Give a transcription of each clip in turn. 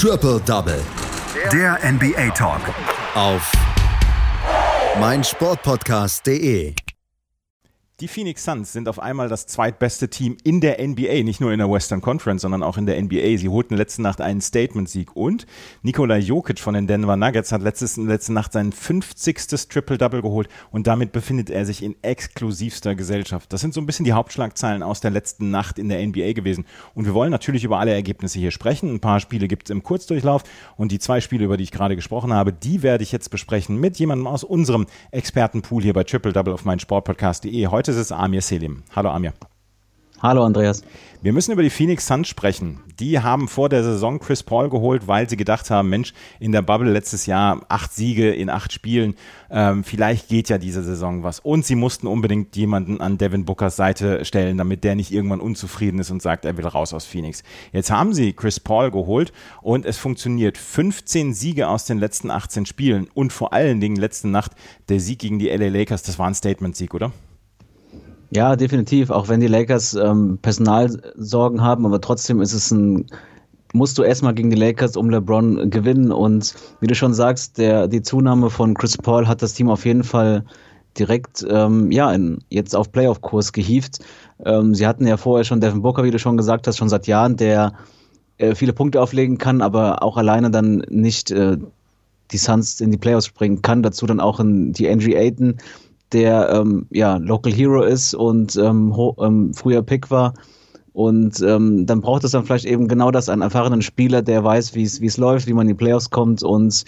Triple Double. Der NBA Talk. Auf meinsportpodcast.de. Die Phoenix Suns sind auf einmal das zweitbeste Team in der NBA, nicht nur in der Western Conference, sondern auch in der NBA. Sie holten letzte Nacht einen Statement-Sieg und Nikola Jokic von den Denver Nuggets hat letztes, letzte Nacht sein 50. Triple-Double geholt und damit befindet er sich in exklusivster Gesellschaft. Das sind so ein bisschen die Hauptschlagzeilen aus der letzten Nacht in der NBA gewesen. Und wir wollen natürlich über alle Ergebnisse hier sprechen. Ein paar Spiele gibt es im Kurzdurchlauf und die zwei Spiele, über die ich gerade gesprochen habe, die werde ich jetzt besprechen mit jemandem aus unserem Expertenpool hier bei Triple Double auf meinsportpodcast.de. Heute Heute ist es Amir Selim. Hallo Amir. Hallo Andreas. Wir müssen über die Phoenix Suns sprechen. Die haben vor der Saison Chris Paul geholt, weil sie gedacht haben, Mensch, in der Bubble letztes Jahr acht Siege in acht Spielen, ähm, vielleicht geht ja diese Saison was. Und sie mussten unbedingt jemanden an Devin Bookers Seite stellen, damit der nicht irgendwann unzufrieden ist und sagt, er will raus aus Phoenix. Jetzt haben sie Chris Paul geholt und es funktioniert. 15 Siege aus den letzten 18 Spielen und vor allen Dingen letzte Nacht der Sieg gegen die LA Lakers, das war ein Statement-Sieg, oder? Ja, definitiv. Auch wenn die Lakers ähm, Personalsorgen haben, aber trotzdem ist es ein, musst du erstmal gegen die Lakers um LeBron gewinnen. Und wie du schon sagst, der, die Zunahme von Chris Paul hat das Team auf jeden Fall direkt ähm, ja, in, jetzt auf Playoff-Kurs gehievt. Ähm, sie hatten ja vorher schon Devin Booker, wie du schon gesagt hast, schon seit Jahren, der äh, viele Punkte auflegen kann, aber auch alleine dann nicht äh, die Suns in die Playoffs bringen kann. Dazu dann auch in die Andrew Ayton, der ähm, ja Local Hero ist und ähm, ähm, früher Pick war. Und ähm, dann braucht es dann vielleicht eben genau das, einen erfahrenen Spieler, der weiß, wie es läuft, wie man in die Playoffs kommt und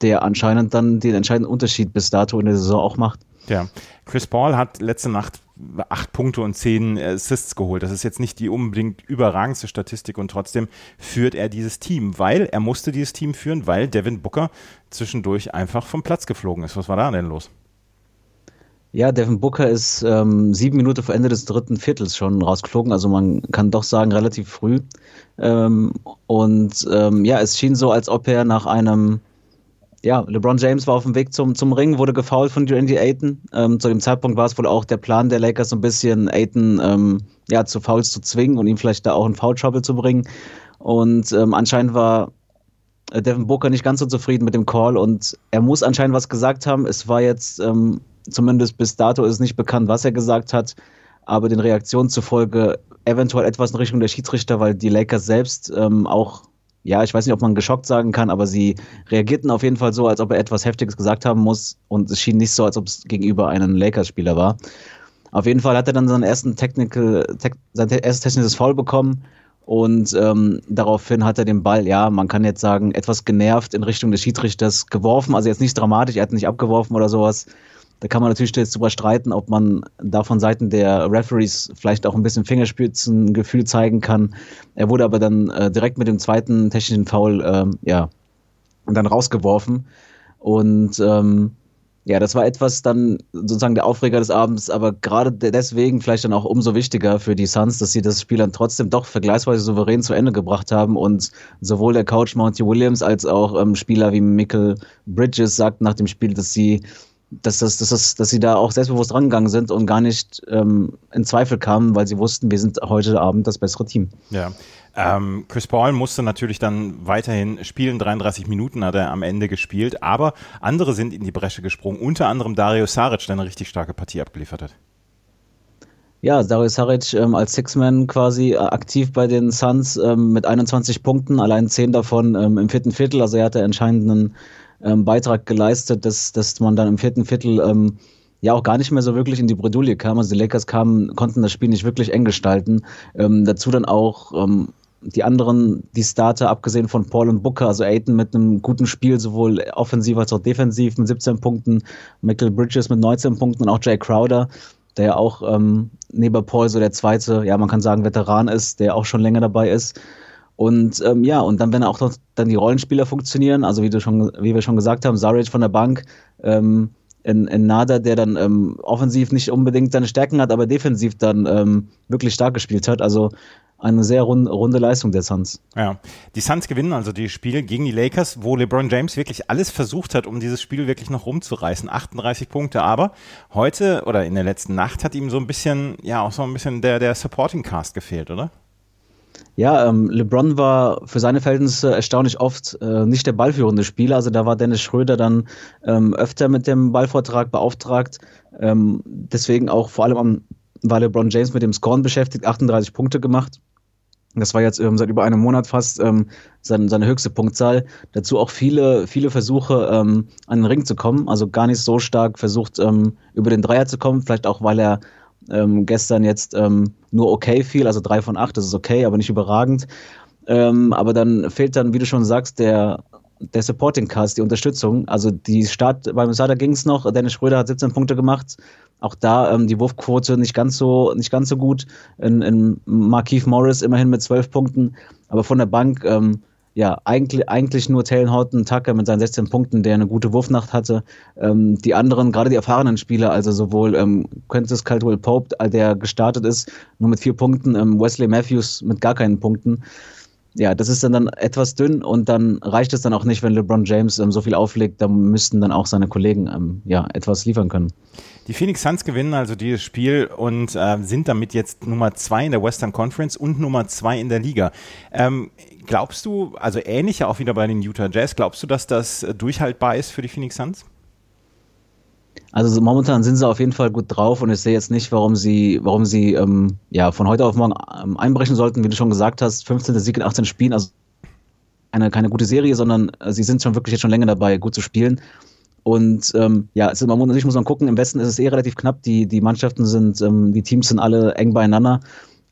der anscheinend dann den entscheidenden Unterschied bis dato in der Saison auch macht. Ja, Chris Paul hat letzte Nacht acht Punkte und zehn Assists geholt. Das ist jetzt nicht die unbedingt überragendste Statistik und trotzdem führt er dieses Team, weil er musste dieses Team führen, weil Devin Booker zwischendurch einfach vom Platz geflogen ist. Was war da denn los? Ja, Devin Booker ist ähm, sieben Minuten vor Ende des dritten Viertels schon rausgeflogen, also man kann doch sagen relativ früh. Ähm, und ähm, ja, es schien so, als ob er nach einem, ja, LeBron James war auf dem Weg zum, zum Ring, wurde gefoult von Randy Ayton. Ähm, zu dem Zeitpunkt war es wohl auch der Plan der Lakers, so ein bisschen Ayton ähm, ja, zu Fouls zu zwingen und ihm vielleicht da auch in Foul Trouble zu bringen. Und ähm, anscheinend war äh, Devin Booker nicht ganz so zufrieden mit dem Call und er muss anscheinend was gesagt haben. Es war jetzt ähm, Zumindest bis dato ist nicht bekannt, was er gesagt hat. Aber den Reaktionen zufolge eventuell etwas in Richtung der Schiedsrichter, weil die Lakers selbst ähm, auch, ja, ich weiß nicht, ob man geschockt sagen kann, aber sie reagierten auf jeden Fall so, als ob er etwas Heftiges gesagt haben muss. Und es schien nicht so, als ob es gegenüber einem Lakers-Spieler war. Auf jeden Fall hat er dann seinen ersten Technical, te sein erstes technisches Foul bekommen. Und ähm, daraufhin hat er den Ball, ja, man kann jetzt sagen, etwas genervt in Richtung des Schiedsrichters geworfen. Also jetzt nicht dramatisch, er hat nicht abgeworfen oder sowas. Da kann man natürlich jetzt drüber streiten, ob man da von Seiten der Referees vielleicht auch ein bisschen Fingerspitzengefühl zeigen kann. Er wurde aber dann äh, direkt mit dem zweiten technischen Foul, äh, ja, dann rausgeworfen. Und ähm, ja, das war etwas dann sozusagen der Aufreger des Abends, aber gerade deswegen vielleicht dann auch umso wichtiger für die Suns, dass sie das Spiel dann trotzdem doch vergleichsweise souverän zu Ende gebracht haben und sowohl der Coach Monty Williams als auch ähm, Spieler wie Michael Bridges sagten nach dem Spiel, dass sie dass, das, dass, das, dass sie da auch selbstbewusst rangegangen sind und gar nicht ähm, in Zweifel kamen, weil sie wussten, wir sind heute Abend das bessere Team. Ja. Ähm, Chris Paul musste natürlich dann weiterhin spielen. 33 Minuten hat er am Ende gespielt, aber andere sind in die Bresche gesprungen. Unter anderem Dario Saric, der eine richtig starke Partie abgeliefert hat. Ja, Dario Saric ähm, als Sixman quasi äh, aktiv bei den Suns ähm, mit 21 Punkten, allein 10 davon ähm, im vierten Viertel. Also er hatte entscheidenden ähm, Beitrag geleistet, dass, dass man dann im vierten Viertel ähm, ja auch gar nicht mehr so wirklich in die Bredouille kam. Also die Lakers kamen, konnten das Spiel nicht wirklich eng gestalten. Ähm, dazu dann auch ähm, die anderen, die Starter, abgesehen von Paul und Booker, also Aiton mit einem guten Spiel, sowohl offensiv als auch defensiv mit 17 Punkten, Michael Bridges mit 19 Punkten und auch Jay Crowder, der ja auch ähm, neben Paul so der zweite, ja, man kann sagen, Veteran ist, der auch schon länger dabei ist. Und ähm, ja, und dann, wenn auch noch dann die Rollenspieler funktionieren, also wie du schon, wie wir schon gesagt haben, Saric von der Bank, ähm, in, in Nada, der dann ähm, offensiv nicht unbedingt seine Stärken hat, aber defensiv dann ähm, wirklich stark gespielt hat. Also eine sehr runde, runde Leistung der Suns. Ja, die Suns gewinnen also die Spiele gegen die Lakers, wo LeBron James wirklich alles versucht hat, um dieses Spiel wirklich noch rumzureißen. 38 Punkte, aber heute oder in der letzten Nacht hat ihm so ein bisschen, ja, auch so ein bisschen der, der Supporting Cast gefehlt, oder? Ja, ähm, LeBron war für seine Verhältnisse erstaunlich oft äh, nicht der ballführende Spieler. Also da war Dennis Schröder dann ähm, öfter mit dem Ballvortrag beauftragt. Ähm, deswegen auch vor allem am, war LeBron James mit dem Scoren beschäftigt, 38 Punkte gemacht. Das war jetzt ähm, seit über einem Monat fast ähm, seine, seine höchste Punktzahl. Dazu auch viele, viele Versuche, ähm, an den Ring zu kommen. Also gar nicht so stark versucht, ähm, über den Dreier zu kommen. Vielleicht auch, weil er ähm, gestern jetzt ähm, nur okay fiel, also drei von acht, das ist okay, aber nicht überragend. Ähm, aber dann fehlt dann, wie du schon sagst, der, der Supporting Cast, die Unterstützung. Also die Start, beim Starter ging es noch, Dennis Schröder hat 17 Punkte gemacht. Auch da ähm, die Wurfquote nicht ganz so, nicht ganz so gut. In, in Markeith Morris immerhin mit 12 Punkten. Aber von der Bank, ähm, ja, eigentlich, eigentlich nur Taylor Horton Tucker mit seinen 16 Punkten, der eine gute Wurfnacht hatte. Ähm, die anderen, gerade die erfahrenen Spieler, also sowohl ähm, Quintus Caldwell Pope, der gestartet ist, nur mit vier Punkten, ähm, Wesley Matthews mit gar keinen Punkten. Ja, das ist dann, dann etwas dünn und dann reicht es dann auch nicht, wenn LeBron James ähm, so viel auflegt, dann müssten dann auch seine Kollegen ähm, ja, etwas liefern können. Die Phoenix Suns gewinnen also dieses Spiel und äh, sind damit jetzt Nummer zwei in der Western Conference und Nummer zwei in der Liga. Ähm, glaubst du, also ähnlich ja auch wieder bei den Utah Jazz, glaubst du, dass das äh, durchhaltbar ist für die Phoenix Suns? Also momentan sind sie auf jeden Fall gut drauf und ich sehe jetzt nicht, warum sie, warum sie ähm, ja, von heute auf morgen ähm, einbrechen sollten, wie du schon gesagt hast, 15. Sieg in 18 Spielen, also eine, keine gute Serie, sondern äh, sie sind schon wirklich jetzt schon länger dabei, gut zu spielen. Und ähm, ja, es ist, man, muss, muss man gucken, im Westen ist es eh relativ knapp. Die, die Mannschaften sind, ähm, die Teams sind alle eng beieinander.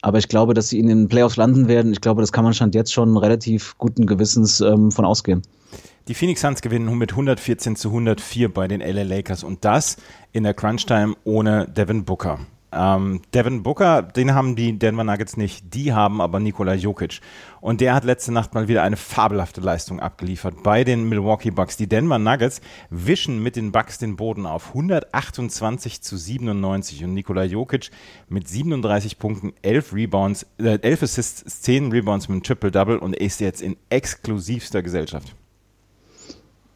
Aber ich glaube, dass sie in den Playoffs landen werden. Ich glaube, das kann man stand jetzt schon relativ guten Gewissens ähm, von ausgehen. Die Phoenix Suns gewinnen mit 114 zu 104 bei den LA Lakers und das in der Crunch Time ohne Devin Booker. Ähm, Devin Booker, den haben die Denver Nuggets nicht, die haben aber Nikola Jokic. Und der hat letzte Nacht mal wieder eine fabelhafte Leistung abgeliefert bei den Milwaukee Bucks. Die Denver Nuggets wischen mit den Bucks den Boden auf 128 zu 97 und Nikola Jokic mit 37 Punkten, 11 Rebounds, äh, 11 Assists, 10 Rebounds mit einem Triple-Double und ist jetzt in exklusivster Gesellschaft.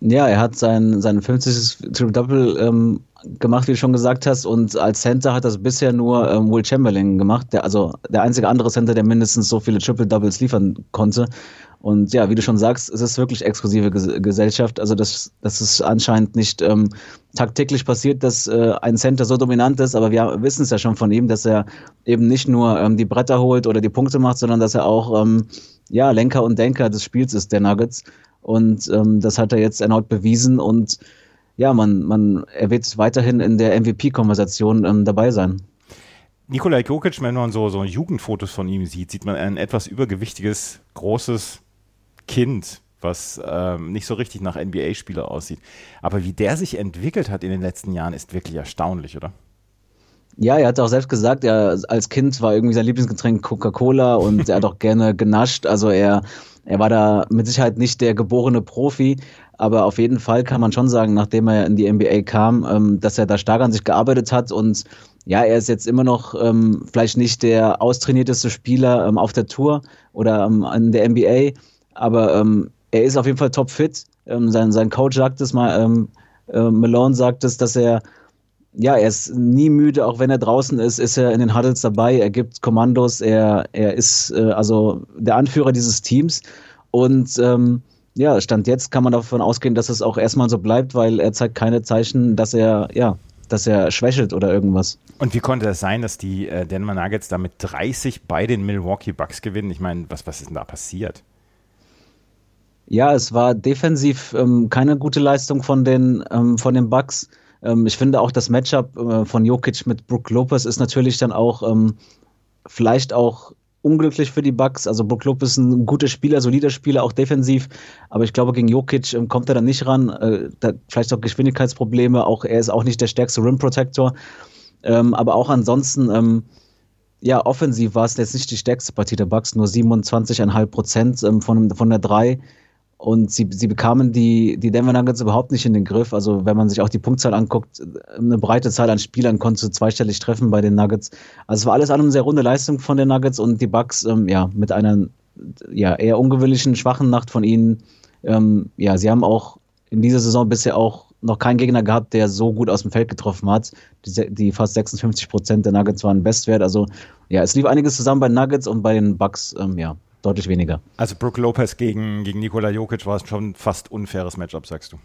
Ja, er hat sein, sein 50. Triple-Double ähm, gemacht, wie du schon gesagt hast. Und als Center hat das bisher nur ähm, Will Chamberlain gemacht, der, also der einzige andere Center, der mindestens so viele Triple-Doubles liefern konnte. Und ja, wie du schon sagst, es ist wirklich exklusive Gesellschaft. Also das, das ist anscheinend nicht ähm, tagtäglich passiert, dass äh, ein Center so dominant ist, aber wir wissen es ja schon von ihm, dass er eben nicht nur ähm, die Bretter holt oder die Punkte macht, sondern dass er auch ähm, ja, Lenker und Denker des Spiels ist, der Nuggets. Und ähm, das hat er jetzt erneut bewiesen und ja, man, man, er wird weiterhin in der MVP-Konversation ähm, dabei sein. Nikola Jokic, wenn man so, so Jugendfotos von ihm sieht, sieht man ein etwas übergewichtiges, großes Kind, was ähm, nicht so richtig nach NBA-Spieler aussieht. Aber wie der sich entwickelt hat in den letzten Jahren, ist wirklich erstaunlich, oder? Ja, er hat auch selbst gesagt, er als Kind war irgendwie sein Lieblingsgetränk Coca-Cola und er hat auch gerne genascht. Also er, er war da mit Sicherheit nicht der geborene Profi, aber auf jeden Fall kann man schon sagen, nachdem er in die NBA kam, ähm, dass er da stark an sich gearbeitet hat und ja, er ist jetzt immer noch ähm, vielleicht nicht der austrainierteste Spieler ähm, auf der Tour oder in der NBA, aber er ist auf jeden Fall topfit. Sein, sein Coach sagt es mal, äh, Malone sagt es, dass er ja, er ist nie müde, auch wenn er draußen ist, ist er in den Huddles dabei, er gibt Kommandos, er, er ist äh, also der Anführer dieses Teams und ähm, ja, Stand jetzt kann man davon ausgehen, dass es auch erstmal so bleibt, weil er zeigt keine Zeichen, dass er, ja, dass er schwächelt oder irgendwas. Und wie konnte es sein, dass die äh, Denver Nuggets damit 30 bei den Milwaukee Bucks gewinnen? Ich meine, was, was ist denn da passiert? Ja, es war defensiv ähm, keine gute Leistung von den, ähm, von den Bucks. Ähm, ich finde auch das Matchup äh, von Jokic mit Brook Lopez ist natürlich dann auch ähm, vielleicht auch unglücklich für die Bucks. Also Brook Lopez ist ein guter Spieler, solider Spieler, auch defensiv. Aber ich glaube, gegen Jokic ähm, kommt er dann nicht ran. Äh, da, vielleicht auch Geschwindigkeitsprobleme. Auch er ist auch nicht der stärkste Rim Protector. Ähm, aber auch ansonsten, ähm, ja, offensiv war es jetzt nicht die stärkste Partie der Bucks. Nur 27,5 Prozent ähm, von, von der 3. Und sie, sie bekamen die, die Denver Nuggets überhaupt nicht in den Griff. Also wenn man sich auch die Punktzahl anguckt, eine breite Zahl an Spielern konnte zweistellig treffen bei den Nuggets. Also es war alles eine sehr runde Leistung von den Nuggets und die Bucks, ähm, ja, mit einer ja, eher ungewöhnlichen, schwachen Nacht von ihnen. Ähm, ja, sie haben auch in dieser Saison bisher auch noch keinen Gegner gehabt, der so gut aus dem Feld getroffen hat. Die, die fast 56 Prozent der Nuggets waren Bestwert. Also ja, es lief einiges zusammen bei Nuggets und bei den Bucks, ähm, ja, deutlich weniger. Also Brook Lopez gegen, gegen Nikola Jokic war schon fast unfaires Matchup, sagst du?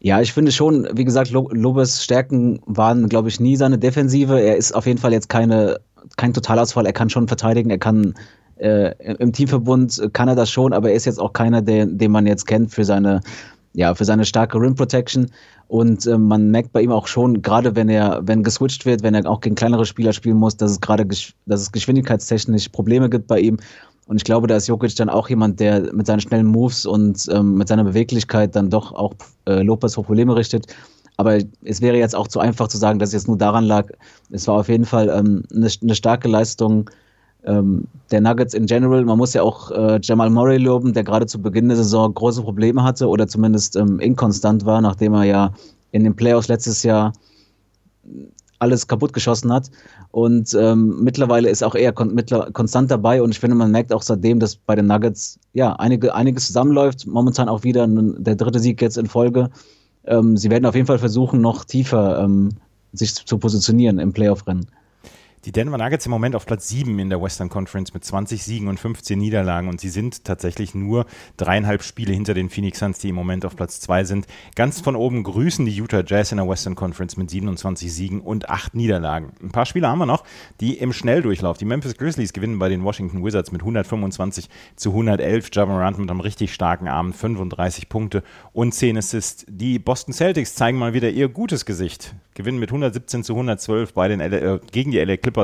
Ja, ich finde schon, wie gesagt, Lopez Stärken waren, glaube ich, nie seine Defensive. Er ist auf jeden Fall jetzt keine, kein Totalausfall. Er kann schon verteidigen, er kann äh, im Teamverbund kann er das schon, aber er ist jetzt auch keiner, den, den man jetzt kennt für seine, ja, für seine starke Rim Protection. Und äh, man merkt bei ihm auch schon, gerade wenn er, wenn geswitcht wird, wenn er auch gegen kleinere Spieler spielen muss, dass es gerade, dass es geschwindigkeitstechnisch Probleme gibt bei ihm. Und ich glaube, da ist Jokic dann auch jemand, der mit seinen schnellen Moves und ähm, mit seiner Beweglichkeit dann doch auch äh, Lopez vor Probleme richtet. Aber es wäre jetzt auch zu einfach zu sagen, dass es jetzt nur daran lag. Es war auf jeden Fall ähm, eine, eine starke Leistung ähm, der Nuggets in general. Man muss ja auch äh, Jamal Murray loben, der gerade zu Beginn der Saison große Probleme hatte oder zumindest ähm, inkonstant war, nachdem er ja in den Playoffs letztes Jahr alles kaputt geschossen hat. Und ähm, mittlerweile ist auch er kon konstant dabei und ich finde, man merkt auch seitdem, dass bei den Nuggets ja einige, einiges zusammenläuft. Momentan auch wieder der dritte Sieg jetzt in Folge. Ähm, sie werden auf jeden Fall versuchen, noch tiefer ähm, sich zu positionieren im Playoff-Rennen. Die Denver Nuggets im Moment auf Platz 7 in der Western Conference mit 20 Siegen und 15 Niederlagen und sie sind tatsächlich nur dreieinhalb Spiele hinter den Phoenix Suns, die im Moment auf Platz 2 sind. Ganz von oben grüßen die Utah Jazz in der Western Conference mit 27 Siegen und 8 Niederlagen. Ein paar Spiele haben wir noch, die im Schnelldurchlauf. Die Memphis Grizzlies gewinnen bei den Washington Wizards mit 125 zu 111. Jamarant mit einem richtig starken Abend, 35 Punkte und 10 Assists. Die Boston Celtics zeigen mal wieder ihr gutes Gesicht gewinnen mit 117 zu 112 bei den LA, äh, gegen die LA Clippers.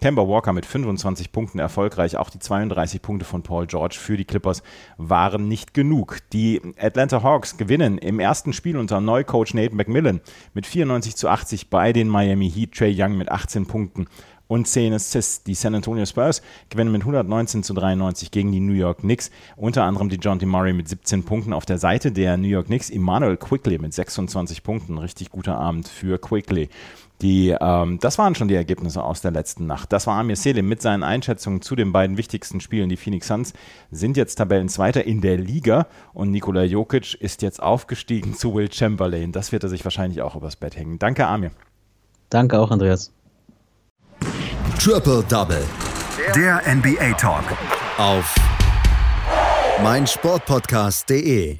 Kemba Walker mit 25 Punkten erfolgreich. Auch die 32 Punkte von Paul George für die Clippers waren nicht genug. Die Atlanta Hawks gewinnen im ersten Spiel unter Neucoach Nate McMillan mit 94 zu 80 bei den Miami Heat. Trey Young mit 18 Punkten und 10 Assists. Die San Antonio Spurs gewinnen mit 119 zu 93 gegen die New York Knicks. Unter anderem die John. Murray mit 17 Punkten auf der Seite der New York Knicks. Emmanuel Quickly mit 26 Punkten. Richtig guter Abend für Quickly. Die, ähm, das waren schon die Ergebnisse aus der letzten Nacht. Das war Amir Selim mit seinen Einschätzungen zu den beiden wichtigsten Spielen. Die Phoenix Suns sind jetzt Tabellenzweiter in der Liga und Nikola Jokic ist jetzt aufgestiegen zu Will Chamberlain. Das wird er sich wahrscheinlich auch übers Bett hängen. Danke, Amir. Danke auch, Andreas. Triple Double. Der NBA Talk. Auf meinsportpodcast.de.